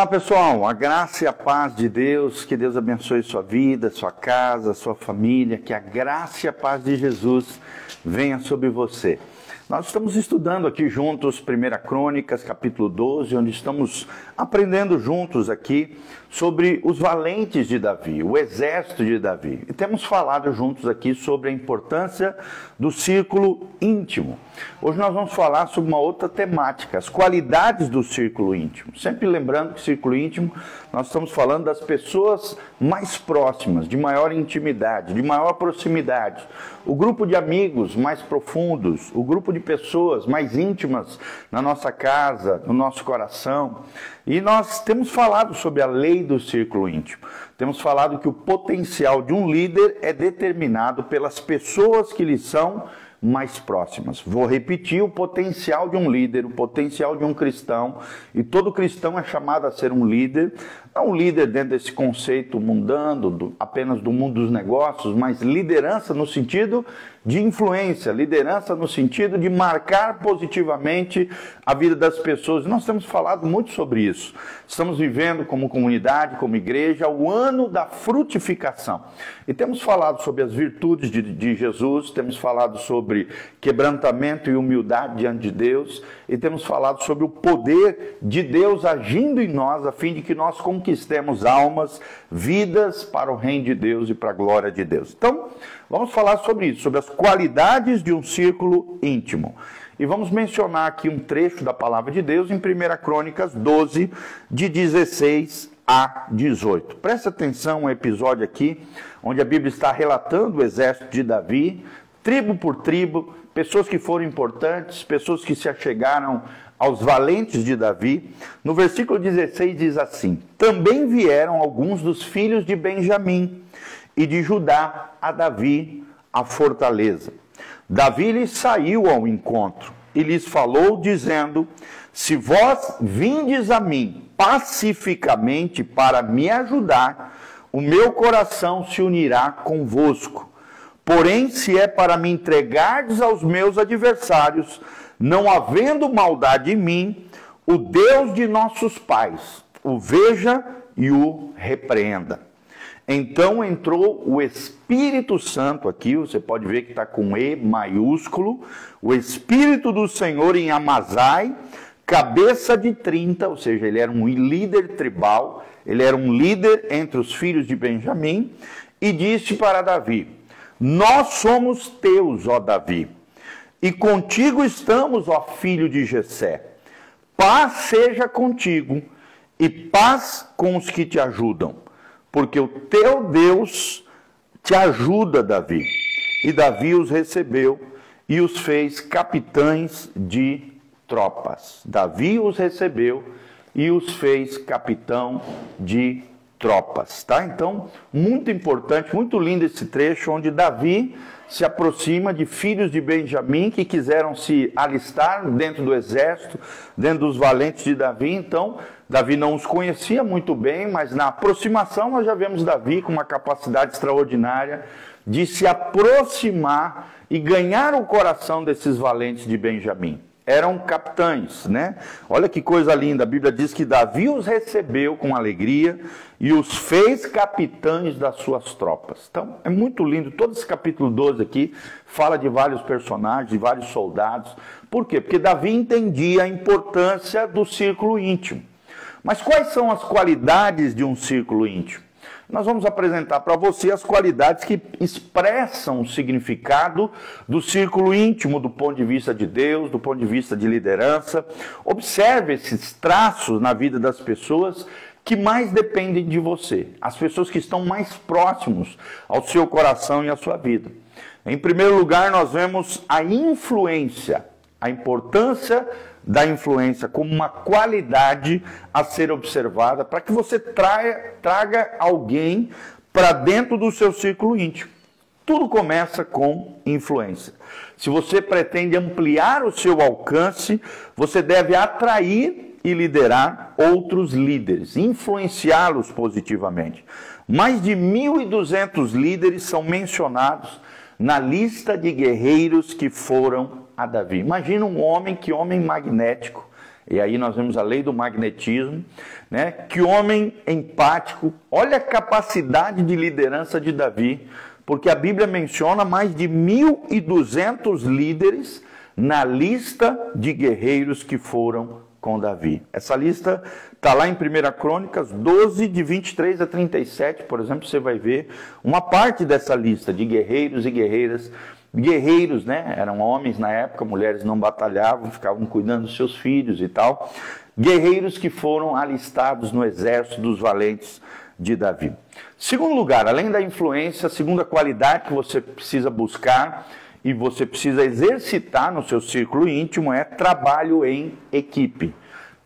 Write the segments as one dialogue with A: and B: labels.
A: Olá pessoal, a graça e a paz de Deus, que Deus abençoe sua vida, sua casa, sua família, que a graça e a paz de Jesus venha sobre você. Nós estamos estudando aqui juntos 1 Crônicas, capítulo 12, onde estamos aprendendo juntos aqui sobre os valentes de Davi, o exército de Davi. E temos falado juntos aqui sobre a importância do círculo íntimo. Hoje nós vamos falar sobre uma outra temática, as qualidades do círculo íntimo. Sempre lembrando que círculo íntimo, nós estamos falando das pessoas mais próximas, de maior intimidade, de maior proximidade. O grupo de amigos mais profundos, o grupo de pessoas mais íntimas na nossa casa, no nosso coração. E nós temos falado sobre a lei do círculo íntimo. Temos falado que o potencial de um líder é determinado pelas pessoas que lhe são mais próximas. Vou repetir: o potencial de um líder, o potencial de um cristão, e todo cristão é chamado a ser um líder, não um líder dentro desse conceito mundano, do, apenas do mundo dos negócios, mas liderança no sentido de influência, liderança no sentido de marcar positivamente a vida das pessoas. Nós temos falado muito sobre isso. Estamos vivendo como comunidade, como igreja, o ano da frutificação. E temos falado sobre as virtudes de, de Jesus, temos falado sobre quebrantamento e humildade diante de Deus, e temos falado sobre o poder de Deus agindo em nós, a fim de que nós conquistemos almas, vidas para o reino de Deus e para a glória de Deus. Então, vamos falar sobre isso, sobre as qualidades de um círculo íntimo. E vamos mencionar aqui um trecho da palavra de Deus em 1 Crônicas 12, de 16 a 18. Presta atenção um episódio aqui, onde a Bíblia está relatando o exército de Davi, tribo por tribo, pessoas que foram importantes, pessoas que se achegaram aos valentes de Davi. No versículo 16 diz assim: Também vieram alguns dos filhos de Benjamim e de Judá a Davi a fortaleza. Davi lhes saiu ao encontro e lhes falou, dizendo: Se vós vindes a mim pacificamente para me ajudar, o meu coração se unirá convosco. Porém, se é para me entregardes aos meus adversários, não havendo maldade em mim, o Deus de nossos pais o veja e o repreenda. Então entrou o Espírito Santo aqui, você pode ver que está com E maiúsculo, o Espírito do Senhor em Amazai, cabeça de 30, ou seja, ele era um líder tribal, ele era um líder entre os filhos de Benjamim, e disse para Davi: Nós somos teus, ó Davi, e contigo estamos, ó filho de Jessé. Paz seja contigo e paz com os que te ajudam porque o teu Deus te ajuda, Davi. E Davi os recebeu e os fez capitães de tropas. Davi os recebeu e os fez capitão de tropas, tá? Então, muito importante, muito lindo esse trecho onde Davi se aproxima de filhos de Benjamim que quiseram se alistar dentro do exército, dentro dos valentes de Davi. Então, Davi não os conhecia muito bem, mas na aproximação nós já vemos Davi com uma capacidade extraordinária de se aproximar e ganhar o coração desses valentes de Benjamim eram capitães, né? Olha que coisa linda, a Bíblia diz que Davi os recebeu com alegria e os fez capitães das suas tropas. Então, é muito lindo, todo esse capítulo 12 aqui fala de vários personagens, de vários soldados. Por quê? Porque Davi entendia a importância do círculo íntimo. Mas quais são as qualidades de um círculo íntimo? Nós vamos apresentar para você as qualidades que expressam o significado do círculo íntimo do ponto de vista de Deus, do ponto de vista de liderança. Observe esses traços na vida das pessoas que mais dependem de você, as pessoas que estão mais próximos ao seu coração e à sua vida. Em primeiro lugar, nós vemos a influência, a importância da influência como uma qualidade a ser observada para que você traia, traga alguém para dentro do seu círculo íntimo. Tudo começa com influência. Se você pretende ampliar o seu alcance, você deve atrair e liderar outros líderes, influenciá-los positivamente. Mais de 1.200 líderes são mencionados na lista de guerreiros que foram a Davi. Imagina um homem, que homem magnético. E aí nós vemos a lei do magnetismo, né? Que homem empático, olha a capacidade de liderança de Davi, porque a Bíblia menciona mais de 1.200 líderes na lista de guerreiros que foram com Davi. Essa lista está lá em 1 Crônicas 12, de 23 a 37, por exemplo, você vai ver uma parte dessa lista de guerreiros e guerreiras guerreiros, né? Eram homens na época, mulheres não batalhavam, ficavam cuidando dos seus filhos e tal. Guerreiros que foram alistados no exército dos valentes de Davi. Segundo lugar, além da influência, a segunda qualidade que você precisa buscar e você precisa exercitar no seu círculo íntimo é trabalho em equipe.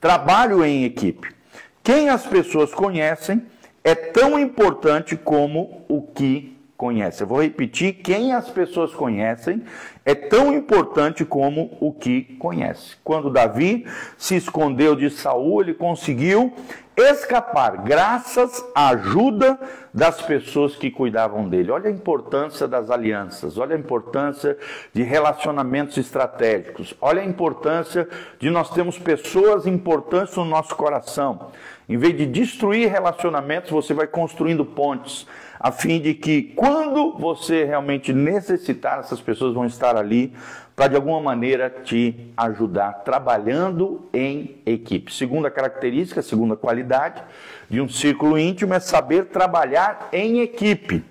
A: Trabalho em equipe. Quem as pessoas conhecem é tão importante como o que conhece. Eu vou repetir: quem as pessoas conhecem é tão importante como o que conhece. Quando Davi se escondeu de Saul, ele conseguiu escapar graças à ajuda das pessoas que cuidavam dele. Olha a importância das alianças, olha a importância de relacionamentos estratégicos, olha a importância de nós termos pessoas importantes no nosso coração. Em vez de destruir relacionamentos, você vai construindo pontes a fim de que quando você realmente necessitar, essas pessoas vão estar ali para de alguma maneira te ajudar trabalhando em equipe. Segunda característica, segunda qualidade de um círculo íntimo é saber trabalhar em equipe.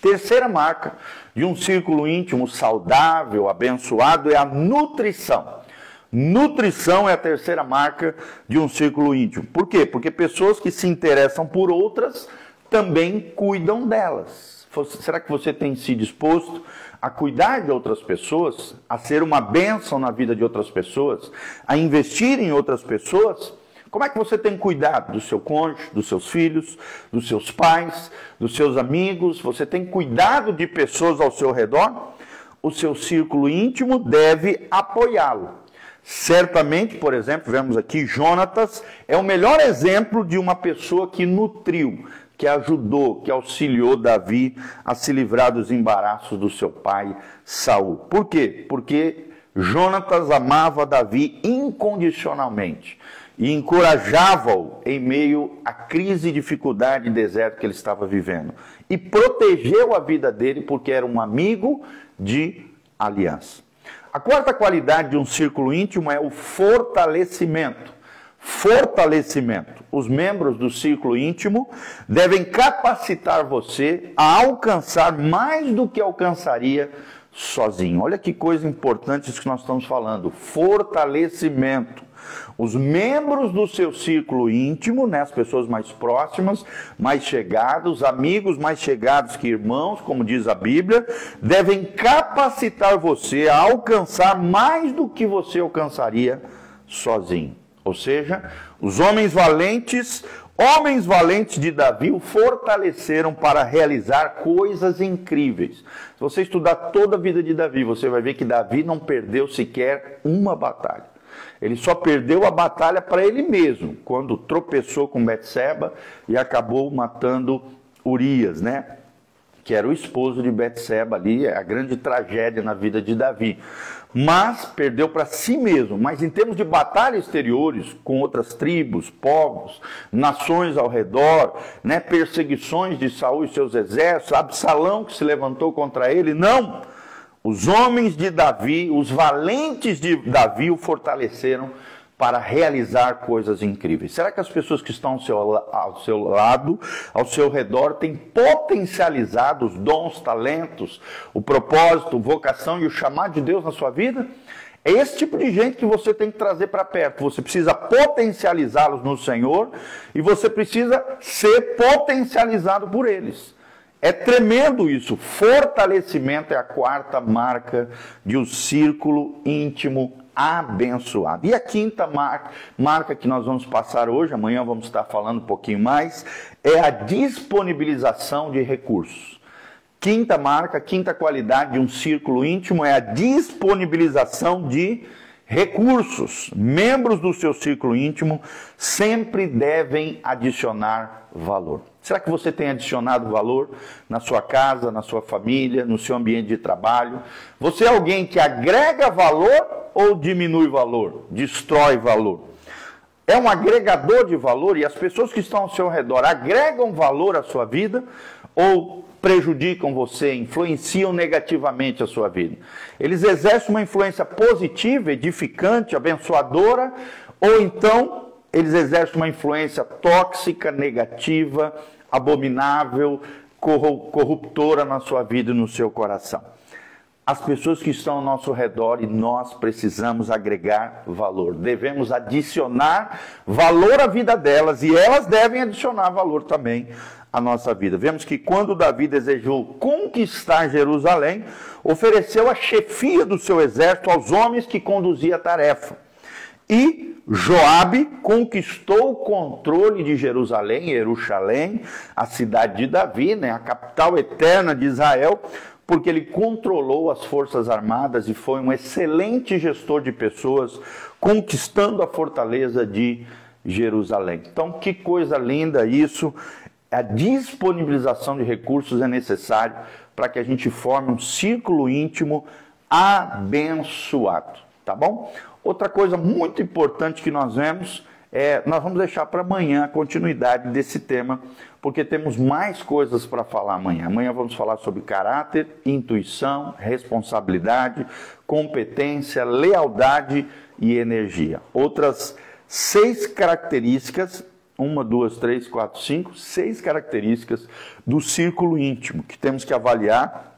A: Terceira marca de um círculo íntimo saudável, abençoado é a nutrição. Nutrição é a terceira marca de um círculo íntimo. Por quê? Porque pessoas que se interessam por outras também cuidam delas. Será que você tem se disposto a cuidar de outras pessoas, a ser uma bênção na vida de outras pessoas, a investir em outras pessoas? Como é que você tem cuidado do seu cônjuge, dos seus filhos, dos seus pais, dos seus amigos? Você tem cuidado de pessoas ao seu redor? O seu círculo íntimo deve apoiá-lo. Certamente, por exemplo, vemos aqui Jonatas é o melhor exemplo de uma pessoa que nutriu, que ajudou, que auxiliou Davi a se livrar dos embaraços do seu pai Saul. Por quê? Porque Jonatas amava Davi incondicionalmente e encorajava-o em meio à crise, dificuldade e deserto que ele estava vivendo. E protegeu a vida dele porque era um amigo de aliança. A quarta qualidade de um círculo íntimo é o fortalecimento. Fortalecimento. Os membros do círculo íntimo devem capacitar você a alcançar mais do que alcançaria sozinho. Olha que coisa importante isso que nós estamos falando. Fortalecimento. Os membros do seu círculo íntimo, né, as pessoas mais próximas, mais chegados, amigos mais chegados que irmãos, como diz a Bíblia, devem capacitar você a alcançar mais do que você alcançaria sozinho. Ou seja, os homens valentes, homens valentes de Davi o fortaleceram para realizar coisas incríveis. Se você estudar toda a vida de Davi, você vai ver que Davi não perdeu sequer uma batalha. Ele só perdeu a batalha para ele mesmo, quando tropeçou com Betseba e acabou matando Urias, né? Que era o esposo de Betseba ali, a grande tragédia na vida de Davi mas perdeu para si mesmo. Mas em termos de batalhas exteriores com outras tribos, povos, nações ao redor, né, perseguições de Saul e seus exércitos, Absalão que se levantou contra ele, não. Os homens de Davi, os valentes de Davi o fortaleceram para realizar coisas incríveis? Será que as pessoas que estão ao seu, ao seu lado, ao seu redor, têm potencializado os dons, talentos, o propósito, vocação e o chamado de Deus na sua vida? É esse tipo de gente que você tem que trazer para perto. Você precisa potencializá-los no Senhor e você precisa ser potencializado por eles. É tremendo isso. Fortalecimento é a quarta marca de um círculo íntimo abençoado. E a quinta marca, marca que nós vamos passar hoje, amanhã vamos estar falando um pouquinho mais, é a disponibilização de recursos. Quinta marca, quinta qualidade de um círculo íntimo é a disponibilização de recursos. Membros do seu círculo íntimo sempre devem adicionar valor. Será que você tem adicionado valor na sua casa, na sua família, no seu ambiente de trabalho? Você é alguém que agrega valor ou diminui valor, destrói valor? É um agregador de valor e as pessoas que estão ao seu redor agregam valor à sua vida ou prejudicam você, influenciam negativamente a sua vida? Eles exercem uma influência positiva, edificante, abençoadora, ou então eles exercem uma influência tóxica, negativa, abominável, corruptora na sua vida e no seu coração. As pessoas que estão ao nosso redor e nós precisamos agregar valor. Devemos adicionar valor à vida delas e elas devem adicionar valor também à nossa vida. Vemos que quando Davi desejou conquistar Jerusalém, ofereceu a chefia do seu exército aos homens que conduzia a tarefa. E Joabe conquistou o controle de Jerusalém, Jerusalém, a cidade de Davi, né, a capital eterna de Israel, porque ele controlou as forças armadas e foi um excelente gestor de pessoas, conquistando a fortaleza de Jerusalém. Então, que coisa linda isso! A disponibilização de recursos é necessário para que a gente forme um círculo íntimo abençoado, tá bom? Outra coisa muito importante que nós vemos é, nós vamos deixar para amanhã a continuidade desse tema, porque temos mais coisas para falar amanhã. Amanhã vamos falar sobre caráter, intuição, responsabilidade, competência, lealdade e energia. Outras seis características, uma, duas, três, quatro, cinco, seis características do círculo íntimo que temos que avaliar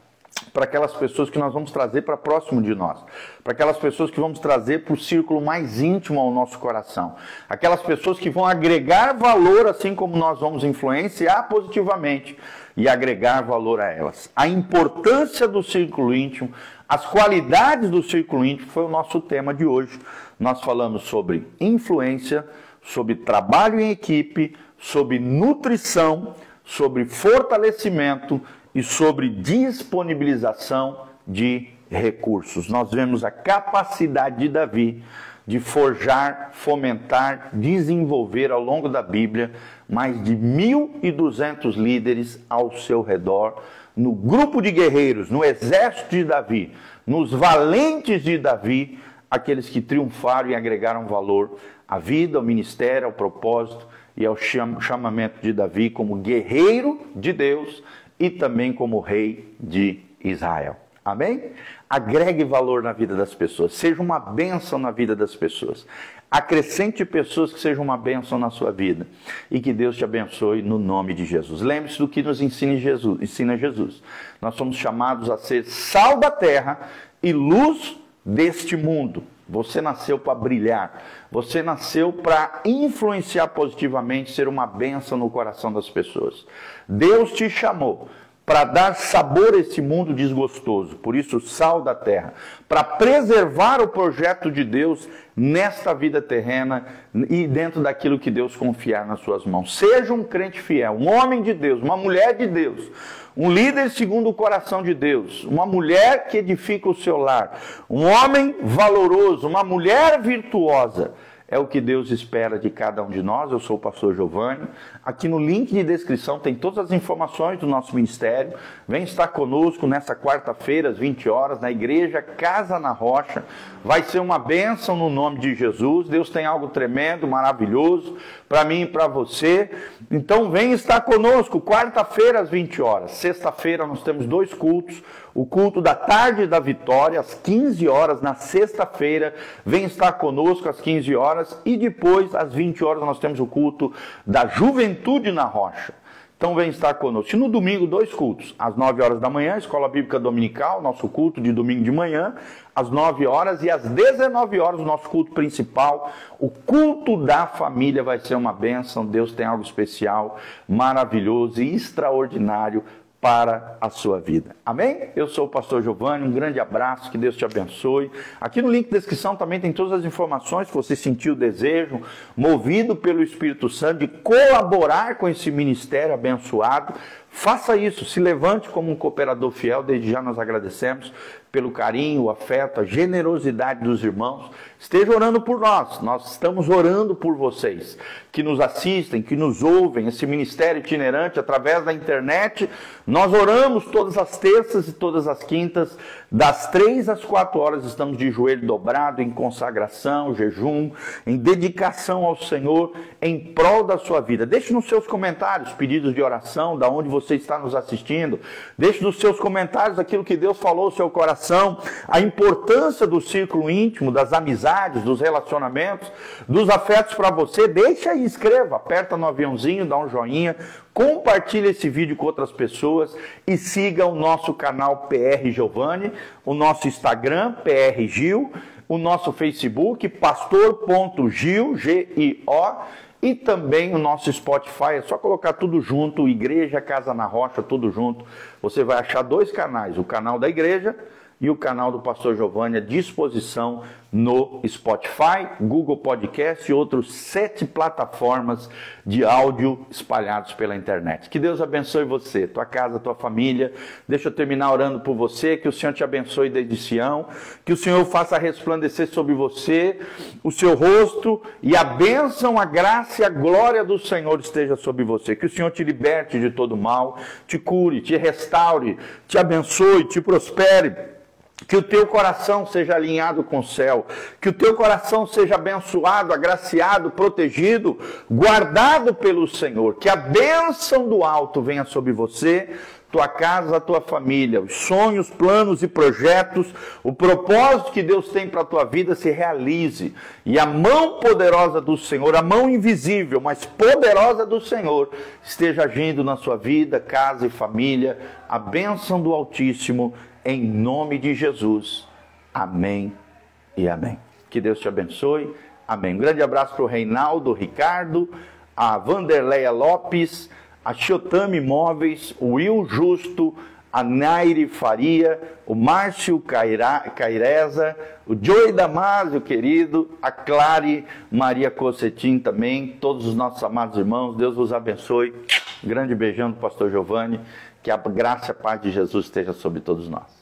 A: para aquelas pessoas que nós vamos trazer para próximo de nós, para aquelas pessoas que vamos trazer para o círculo mais íntimo ao nosso coração, aquelas pessoas que vão agregar valor, assim como nós vamos influenciar positivamente e agregar valor a elas. A importância do círculo íntimo, as qualidades do círculo íntimo foi o nosso tema de hoje. Nós falamos sobre influência, sobre trabalho em equipe, sobre nutrição, sobre fortalecimento e sobre disponibilização de recursos. Nós vemos a capacidade de Davi de forjar, fomentar, desenvolver ao longo da Bíblia mais de 1.200 líderes ao seu redor, no grupo de guerreiros, no exército de Davi, nos valentes de Davi, aqueles que triunfaram e agregaram valor à vida, ao ministério, ao propósito e ao chamamento de Davi como guerreiro de Deus e também como rei de Israel. Amém? Agregue valor na vida das pessoas, seja uma bênção na vida das pessoas. Acrescente pessoas que sejam uma bênção na sua vida e que Deus te abençoe no nome de Jesus. Lembre-se do que nos ensina Jesus, ensina Jesus. Nós somos chamados a ser sal da terra e luz deste mundo. Você nasceu para brilhar. Você nasceu para influenciar positivamente, ser uma bênção no coração das pessoas. Deus te chamou para dar sabor a esse mundo desgostoso, por isso, sal da terra, para preservar o projeto de Deus nesta vida terrena e dentro daquilo que Deus confiar nas suas mãos. Seja um crente fiel, um homem de Deus, uma mulher de Deus, um líder segundo o coração de Deus, uma mulher que edifica o seu lar, um homem valoroso, uma mulher virtuosa é o que Deus espera de cada um de nós. Eu sou o pastor Giovanni. Aqui no link de descrição tem todas as informações do nosso ministério. Vem estar conosco nessa quarta-feira, às 20 horas, na igreja Casa na Rocha. Vai ser uma bênção no nome de Jesus. Deus tem algo tremendo, maravilhoso para mim e para você. Então vem estar conosco, quarta-feira, às 20 horas. Sexta-feira nós temos dois cultos o culto da tarde da vitória, às 15 horas, na sexta-feira. Vem estar conosco às 15 horas. E depois, às 20 horas, nós temos o culto da juventude na rocha. Então vem estar conosco. E no domingo, dois cultos. Às 9 horas da manhã, Escola Bíblica Dominical, nosso culto de domingo de manhã, às 9 horas, e às 19 horas, o nosso culto principal. O culto da família vai ser uma bênção. Deus tem algo especial, maravilhoso e extraordinário para a sua vida. Amém? Eu sou o pastor Giovanni, um grande abraço, que Deus te abençoe. Aqui no link da descrição também tem todas as informações, se você sentiu o desejo, movido pelo Espírito Santo, de colaborar com esse ministério abençoado, Faça isso, se levante como um cooperador fiel, desde já nós agradecemos pelo carinho, o afeto, a generosidade dos irmãos. Esteja orando por nós, nós estamos orando por vocês que nos assistem, que nos ouvem, esse ministério itinerante através da internet. Nós oramos todas as terças e todas as quintas, das três às quatro horas, estamos de joelho dobrado, em consagração, jejum, em dedicação ao Senhor, em prol da sua vida. Deixe nos seus comentários pedidos de oração, da onde você está nos assistindo. Deixe nos seus comentários aquilo que Deus falou ao seu coração, a importância do círculo íntimo, das amizades, dos relacionamentos, dos afetos para você. Deixe aí inscreva, aperta no aviãozinho, dá um joinha, compartilhe esse vídeo com outras pessoas e siga o nosso canal PR Giovanni, o nosso Instagram PR Gil, o nosso Facebook pastor.gil, G-I-O, e também o nosso Spotify, é só colocar tudo junto, Igreja Casa na Rocha, tudo junto. Você vai achar dois canais, o canal da igreja e o canal do Pastor Giovanni à disposição no Spotify, Google Podcast e outros sete plataformas de áudio espalhados pela internet. Que Deus abençoe você, tua casa, tua família. Deixa eu terminar orando por você, que o Senhor te abençoe desde Sião, que o Senhor faça resplandecer sobre você o seu rosto e a bênção, a graça e a glória do Senhor esteja sobre você. Que o Senhor te liberte de todo mal, te cure, te restaure, te abençoe, te prospere que o teu coração seja alinhado com o céu, que o teu coração seja abençoado, agraciado, protegido, guardado pelo Senhor, que a bênção do alto venha sobre você, tua casa, tua família, os sonhos, planos e projetos, o propósito que Deus tem para a tua vida se realize. E a mão poderosa do Senhor, a mão invisível, mas poderosa do Senhor, esteja agindo na sua vida, casa e família. A bênção do Altíssimo em nome de Jesus. Amém e amém. Que Deus te abençoe. Amém. Um grande abraço para o Reinaldo, Ricardo, a Vanderleia Lopes, a Chotame Móveis, o Will Justo, a Naire Faria, o Márcio Caireza, o Joey Damasio, querido, a Clare Maria Cossetim também, todos os nossos amados irmãos, Deus vos abençoe. Grande beijão do pastor Giovanni. Que a graça e a paz de Jesus esteja sobre todos nós.